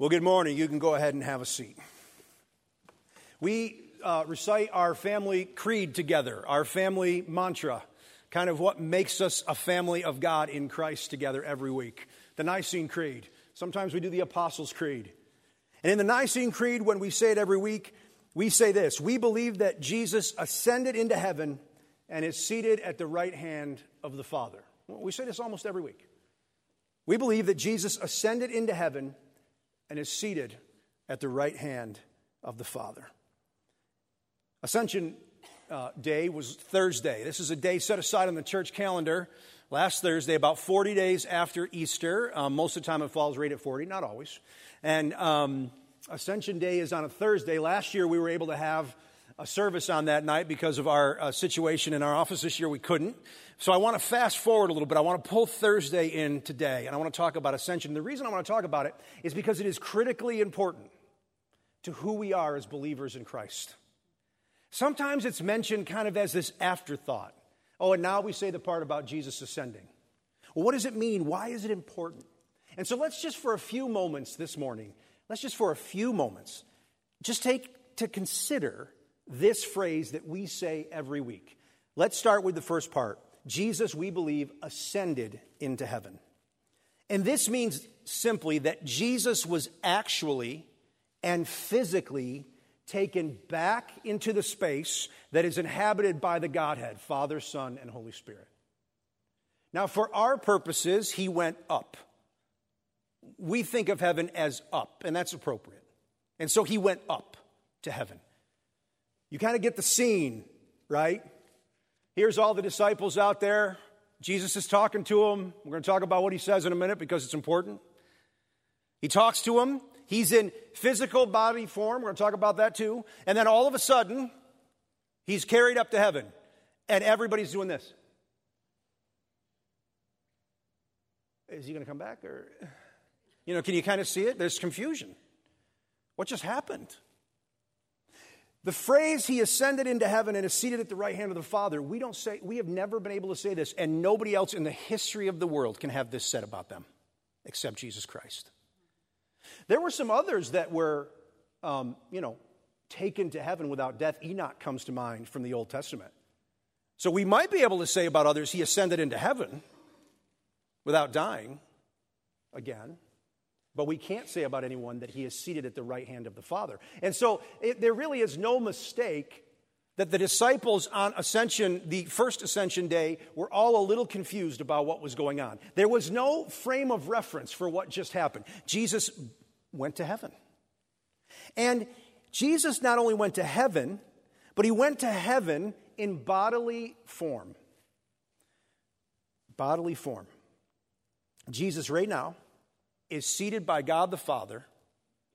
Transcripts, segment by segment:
Well, good morning. You can go ahead and have a seat. We uh, recite our family creed together, our family mantra, kind of what makes us a family of God in Christ together every week. The Nicene Creed. Sometimes we do the Apostles' Creed. And in the Nicene Creed, when we say it every week, we say this We believe that Jesus ascended into heaven and is seated at the right hand of the Father. We say this almost every week. We believe that Jesus ascended into heaven and is seated at the right hand of the Father. Ascension uh, Day was Thursday. This is a day set aside on the church calendar last Thursday, about 40 days after Easter. Um, most of the time it falls right at 40, not always. And um, Ascension Day is on a Thursday. Last year we were able to have a service on that night because of our uh, situation in our office. This year we couldn't. So I want to fast forward a little bit. I want to pull Thursday in today, and I want to talk about ascension. The reason I want to talk about it is because it is critically important to who we are as believers in Christ. Sometimes it's mentioned kind of as this afterthought. Oh, and now we say the part about Jesus ascending. Well, what does it mean? Why is it important? And so let's just for a few moments this morning, let's just for a few moments, just take to consider this phrase that we say every week. Let's start with the first part Jesus, we believe, ascended into heaven. And this means simply that Jesus was actually and physically taken back into the space that is inhabited by the Godhead, Father, Son, and Holy Spirit. Now, for our purposes, he went up. We think of heaven as up, and that's appropriate. And so he went up to heaven. You kind of get the scene, right? Here's all the disciples out there. Jesus is talking to them. We're going to talk about what he says in a minute because it's important. He talks to them. He's in physical body form. We're going to talk about that too. And then all of a sudden, he's carried up to heaven, and everybody's doing this. Is he going to come back? Or, you know, can you kind of see it? There's confusion. What just happened? The phrase he ascended into heaven and is seated at the right hand of the Father, we don't say, we have never been able to say this, and nobody else in the history of the world can have this said about them except Jesus Christ. There were some others that were, um, you know, taken to heaven without death. Enoch comes to mind from the Old Testament. So we might be able to say about others, he ascended into heaven without dying again. But we can't say about anyone that he is seated at the right hand of the Father. And so it, there really is no mistake that the disciples on ascension, the first ascension day, were all a little confused about what was going on. There was no frame of reference for what just happened. Jesus went to heaven. And Jesus not only went to heaven, but he went to heaven in bodily form. Bodily form. Jesus, right now, is seated by God the Father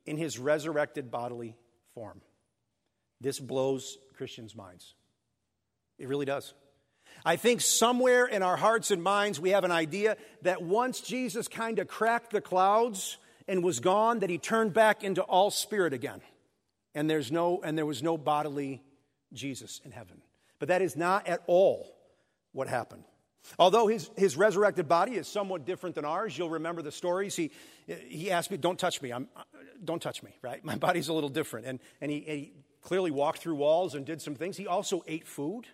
in his resurrected bodily form. This blows Christians' minds. It really does. I think somewhere in our hearts and minds we have an idea that once Jesus kind of cracked the clouds and was gone, that he turned back into all spirit again. And there's no and there was no bodily Jesus in heaven. But that is not at all what happened. Although his, his resurrected body is somewhat different than ours, you'll remember the stories. He, he asked me, Don't touch me. I'm, don't touch me, right? My body's a little different. And, and he, he clearly walked through walls and did some things. He also ate food,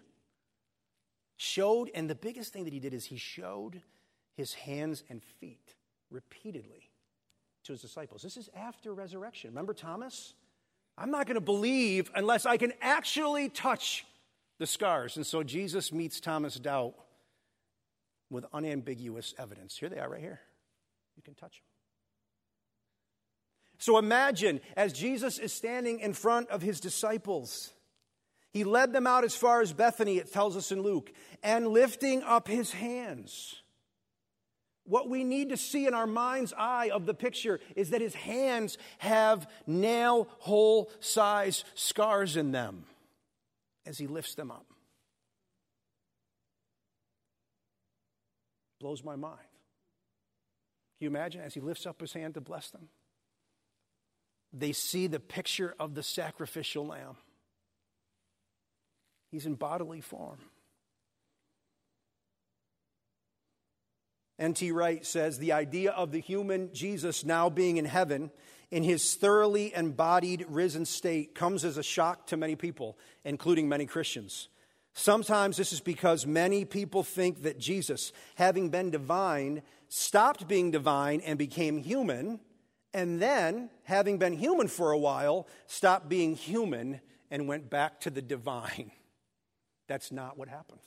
showed, and the biggest thing that he did is he showed his hands and feet repeatedly to his disciples. This is after resurrection. Remember Thomas? I'm not going to believe unless I can actually touch the scars. And so Jesus meets Thomas' doubt with unambiguous evidence. Here they are, right here. You can touch them. So imagine as Jesus is standing in front of his disciples, he led them out as far as Bethany, it tells us in Luke, and lifting up his hands. What we need to see in our mind's eye of the picture is that his hands have nail hole size scars in them as he lifts them up. Blows my mind. Can you imagine as he lifts up his hand to bless them? They see the picture of the sacrificial lamb. He's in bodily form. N.T. Wright says the idea of the human Jesus now being in heaven in his thoroughly embodied risen state comes as a shock to many people, including many Christians. Sometimes this is because many people think that Jesus, having been divine, stopped being divine and became human, and then, having been human for a while, stopped being human and went back to the divine. That's not what happened.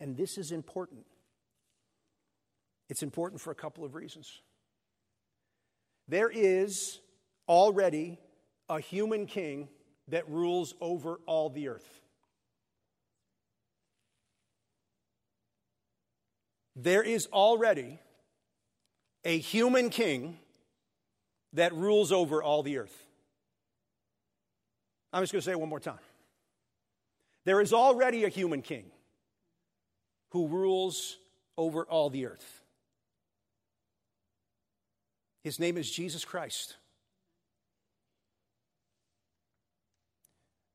And this is important. It's important for a couple of reasons. There is already a human king that rules over all the earth. There is already a human king that rules over all the earth. I'm just going to say it one more time. There is already a human king who rules over all the earth. His name is Jesus Christ.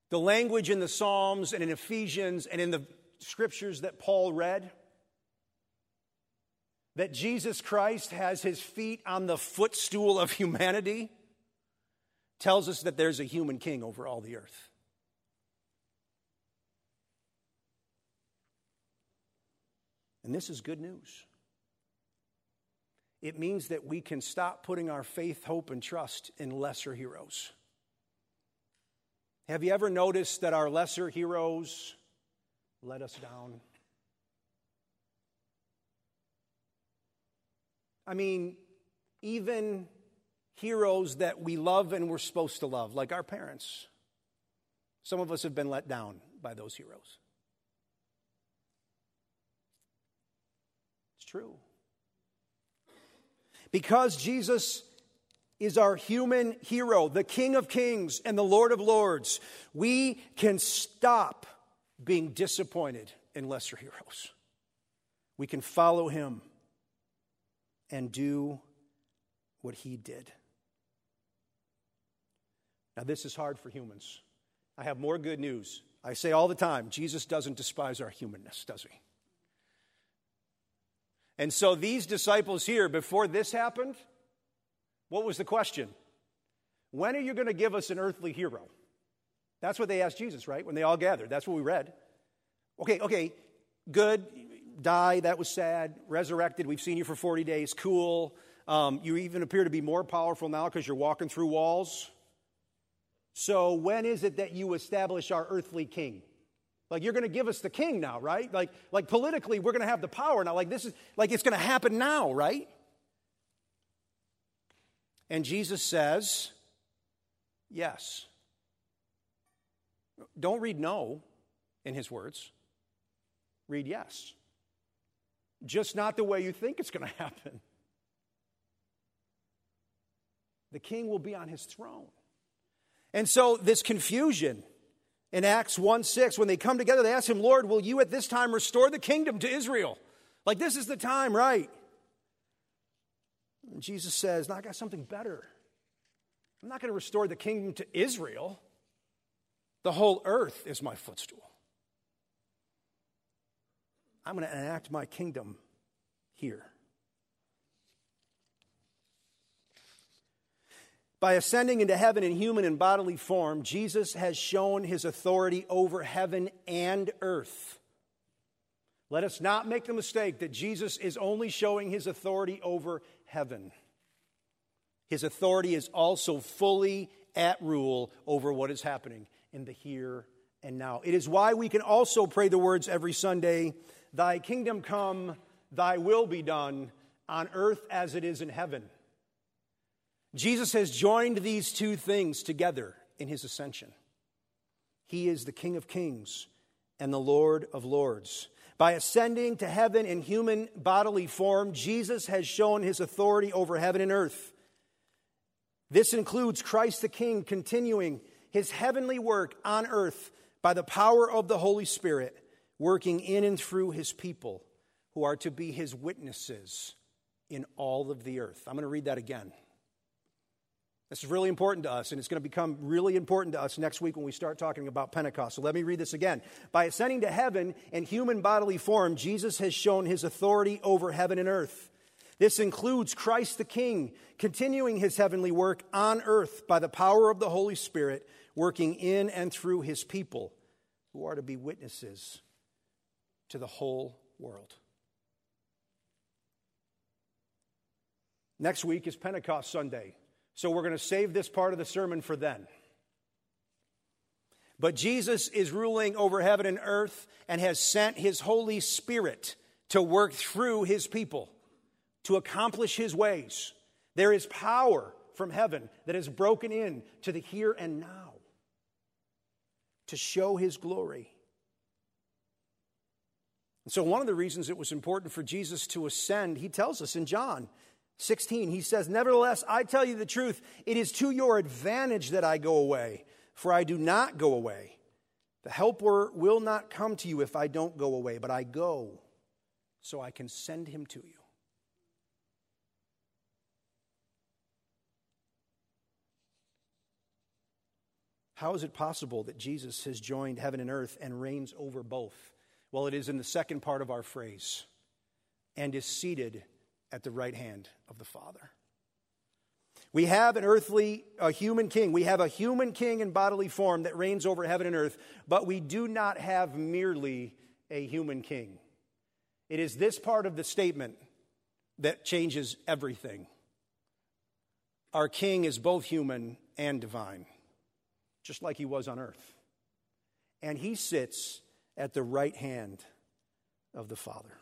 The language in the Psalms and in Ephesians and in the scriptures that Paul read that Jesus Christ has his feet on the footstool of humanity tells us that there's a human king over all the earth. And this is good news. It means that we can stop putting our faith, hope, and trust in lesser heroes. Have you ever noticed that our lesser heroes let us down? I mean, even heroes that we love and we're supposed to love, like our parents. Some of us have been let down by those heroes. It's true. Because Jesus is our human hero, the King of Kings and the Lord of Lords, we can stop being disappointed in lesser heroes. We can follow him and do what he did. Now, this is hard for humans. I have more good news. I say all the time Jesus doesn't despise our humanness, does he? And so, these disciples here, before this happened, what was the question? When are you going to give us an earthly hero? That's what they asked Jesus, right? When they all gathered. That's what we read. Okay, okay, good die, that was sad. Resurrected, we've seen you for 40 days, cool. Um, you even appear to be more powerful now because you're walking through walls. So, when is it that you establish our earthly king? Like, you're going to give us the king now, right? Like, like politically, we're going to have the power now. Like, this is like it's going to happen now, right? And Jesus says, yes. Don't read no in his words, read yes just not the way you think it's going to happen. The king will be on his throne. And so, this confusion in Acts 1 6, when they come together, they ask him, Lord, will you at this time restore the kingdom to Israel? Like, this is the time, right? And Jesus says, No, I got something better. I'm not going to restore the kingdom to Israel. The whole earth is my footstool. I'm going to enact my kingdom here. By ascending into heaven in human and bodily form, Jesus has shown his authority over heaven and earth. Let us not make the mistake that Jesus is only showing his authority over heaven. His authority is also fully at rule over what is happening in the here and now. It is why we can also pray the words every Sunday Thy kingdom come, thy will be done on earth as it is in heaven. Jesus has joined these two things together in his ascension. He is the King of kings and the Lord of lords. By ascending to heaven in human bodily form, Jesus has shown his authority over heaven and earth. This includes Christ the King continuing his heavenly work on earth by the power of the Holy Spirit working in and through his people who are to be his witnesses in all of the earth. I'm going to read that again. This is really important to us, and it's going to become really important to us next week when we start talking about Pentecost. So let me read this again. By ascending to heaven in human bodily form, Jesus has shown his authority over heaven and earth. This includes Christ the King continuing his heavenly work on earth by the power of the Holy Spirit, working in and through his people who are to be witnesses to the whole world. Next week is Pentecost Sunday. So we're going to save this part of the sermon for then. But Jesus is ruling over heaven and earth and has sent his Holy Spirit to work through his people to accomplish his ways. There is power from heaven that has broken in to the here and now to show his glory. And so, one of the reasons it was important for Jesus to ascend, he tells us in John 16, he says, Nevertheless, I tell you the truth, it is to your advantage that I go away, for I do not go away. The Helper will not come to you if I don't go away, but I go so I can send him to you. How is it possible that Jesus has joined heaven and earth and reigns over both? Well, it is in the second part of our phrase and is seated at the right hand of the Father. We have an earthly, a human king. We have a human king in bodily form that reigns over heaven and earth, but we do not have merely a human king. It is this part of the statement that changes everything. Our king is both human and divine, just like he was on earth. And he sits at the right hand of the Father.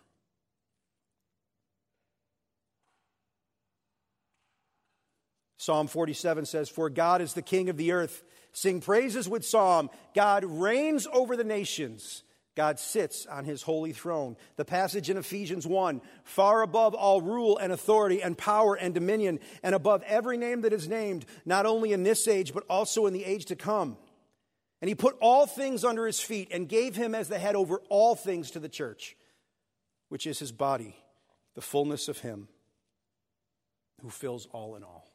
Psalm 47 says, For God is the king of the earth. Sing praises with psalm. God reigns over the nations. God sits on his holy throne. The passage in Ephesians 1 far above all rule and authority and power and dominion, and above every name that is named, not only in this age, but also in the age to come. And he put all things under his feet and gave him as the head over all things to the church, which is his body, the fullness of him who fills all in all.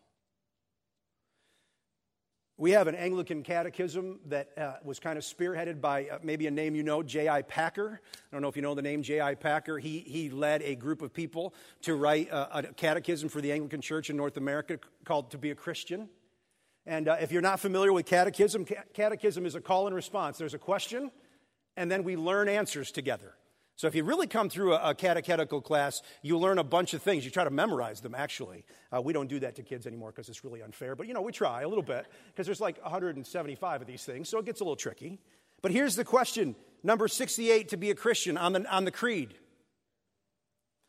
We have an Anglican catechism that uh, was kind of spearheaded by uh, maybe a name you know, J.I. Packer. I don't know if you know the name J.I. Packer. He, he led a group of people to write uh, a catechism for the Anglican Church in North America called To Be a Christian. And uh, if you're not familiar with catechism, catechism is a call and response. There's a question, and then we learn answers together. So if you really come through a, a, catechetical class, you learn a bunch of things. You try to memorize them, actually. Uh, we don't do that to kids anymore because it's really unfair. But, you know, we try a little bit because there's like 175 of these things, so it gets a little tricky. But here's the question number 68 to be a Christian on the, on the creed.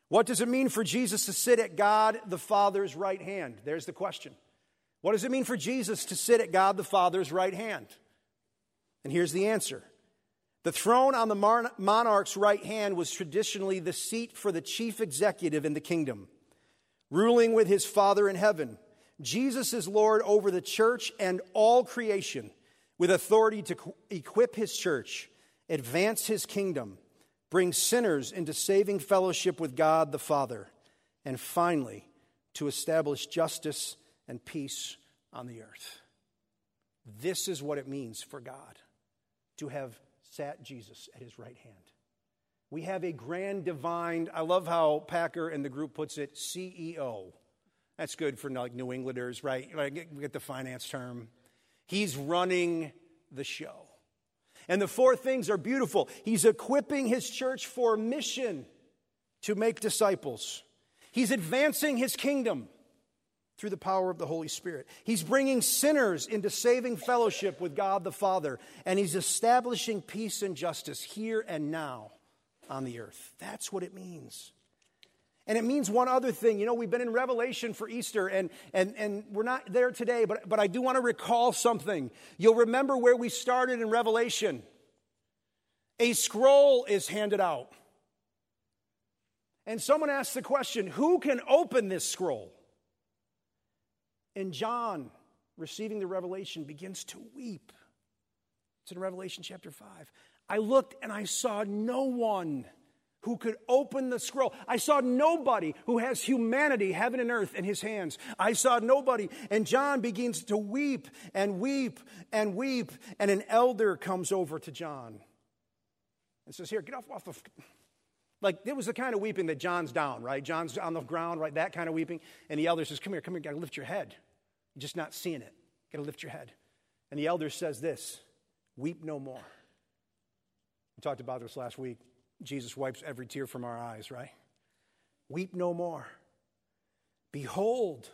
What does it mean for Jesus to sit at God the Father's right hand? There's the question. What does it mean for Jesus to sit at God the Father's right hand? And here's the answer the throne on the monarch's right hand was traditionally the seat for the chief executive in the kingdom, ruling with his Father in heaven. Jesus is Lord over the church and all creation, with authority to equip his church, advance his kingdom, bring sinners into saving fellowship with God the Father, and finally, to establish justice and peace on the earth. This is what it means for God to have sat Jesus at his right hand. We have a grand divine, I love how Packer and the group puts it, CEO. That's good for like New Englanders, right? Like, we get the finance term. He's running the show. And the four things are beautiful. He's equipping his church for mission to make disciples. He's advancing his kingdom through the power of the Holy Spirit. He's bringing sinners into saving fellowship with God the Father, and He's establishing peace and justice here and now on the earth. That's what it means. And it means one other thing. You know, we've been in Revelation for Easter, and, and, and we're not there today, but, but I do want to recall something. You'll remember where we started in Revelation. A scroll is handed out. And someone asks the question who can open this scroll? And John, receiving the revelation, begins to weep. It's in Revelation chapter 5. I looked and I saw no one who could open the scroll. I saw nobody who has humanity, heaven and earth, in his hands. I saw nobody. And John begins to weep and weep and weep. And an elder comes over to John and says, Here, get off, off the. Like, it was the kind of weeping that John's down, right? John's on the ground, right? That kind of weeping. And the elder says, Come here, come here, gotta lift your head. You're just not seeing it. Gotta lift your head. And the elder says this Weep no more. We talked about this last week. Jesus wipes every tear from our eyes, right? Weep no more. Behold,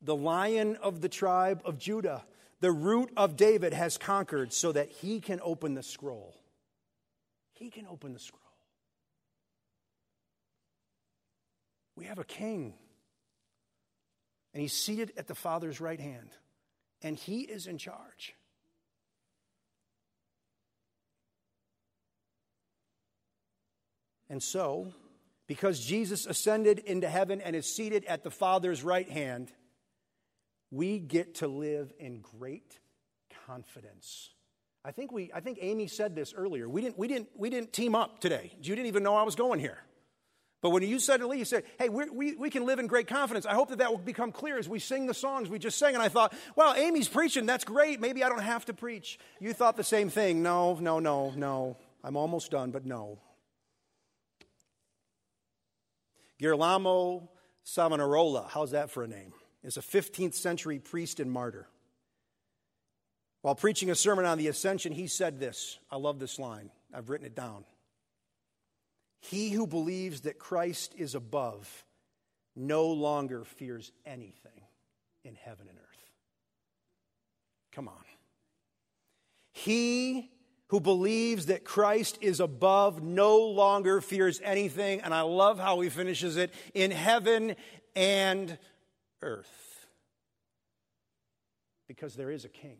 the lion of the tribe of Judah, the root of David, has conquered so that he can open the scroll. He can open the scroll. We have a king, and he's seated at the Father's right hand, and he is in charge. And so, because Jesus ascended into heaven and is seated at the Father's right hand, we get to live in great confidence. I think, we, I think Amy said this earlier. We didn't, we, didn't, we didn't team up today. You didn't even know I was going here. But when you Lee, you said, hey, we we, can live in great confidence. I hope that that will become clear as we sing the songs we just sang. And I thought, well, Amy's preaching. That's great. Maybe I don't have to preach. You thought the same thing. No, no, no, no. I'm almost done, but no. Girolamo Savonarola, how's that for a name? Is a 15th century priest and martyr. While preaching a sermon on the ascension, he said this. I love this line. I've written it down. He who believes that Christ is above no longer fears anything in heaven and earth. Come on. He who believes that Christ is above no longer fears anything. And I love how he finishes it in heaven and earth. Because there is a king.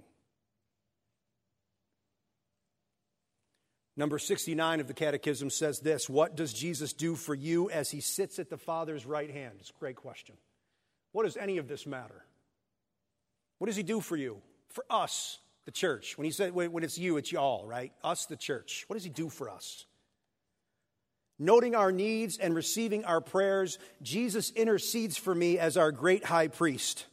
Number 69 of the Catechism says this What does Jesus do for you as he sits at the Father's right hand? It's a great question. What does any of this matter? What does he do for you? For us the church. When he said, when it's you, it's y'all, right? Us, the church. What does he do for us? Noting our needs and receiving our prayers, Jesus intercedes for me as our great high priest.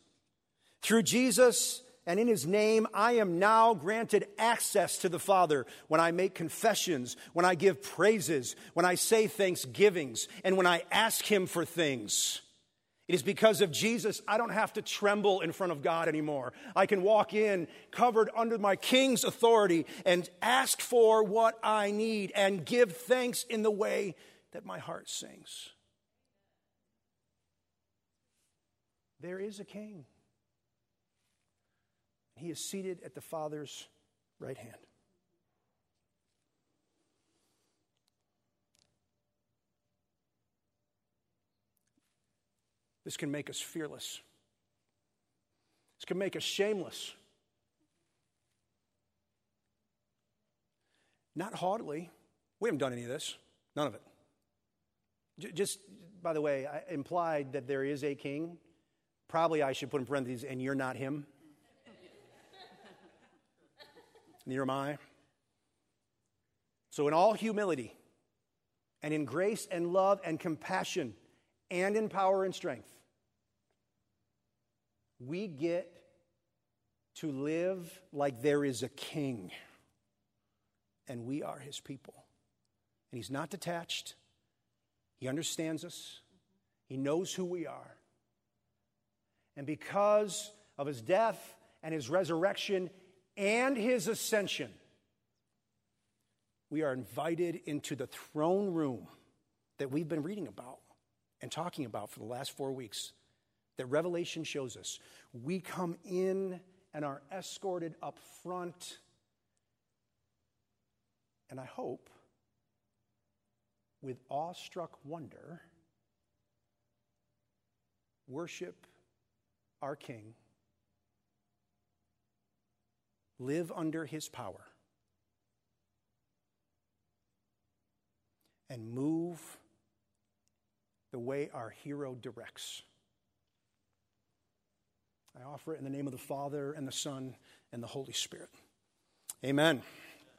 Through Jesus and in his name, I am now granted access to the Father when I make confessions, when I give praises, when I say thanksgivings, and when I ask him for things. It is because of Jesus I don't have to tremble in front of God anymore. I can walk in covered under my King's authority and ask for what I need and give thanks in the way that my heart sings. There is a King. He is seated at the Father's right hand. This can make us fearless. This can make us shameless. Not haughtily. We haven't done any of this. None of it. Just, by the way, I implied that there is a king. Probably I should put in parentheses, and you're not him. Am So, in all humility, and in grace and love and compassion, and in power and strength, we get to live like there is a king and we are his people. And he's not detached, he understands us, he knows who we are. And because of his death and his resurrection and his ascension, we are invited into the throne room that we've been reading about and talking about for the last four weeks that Revelation shows us. We come in and are escorted up front. And I hope, with awestruck wonder, worship our King, live under his power, and move the way our hero directs. I offer it in the name of the Father, and the Son, and the Holy Spirit. Amen.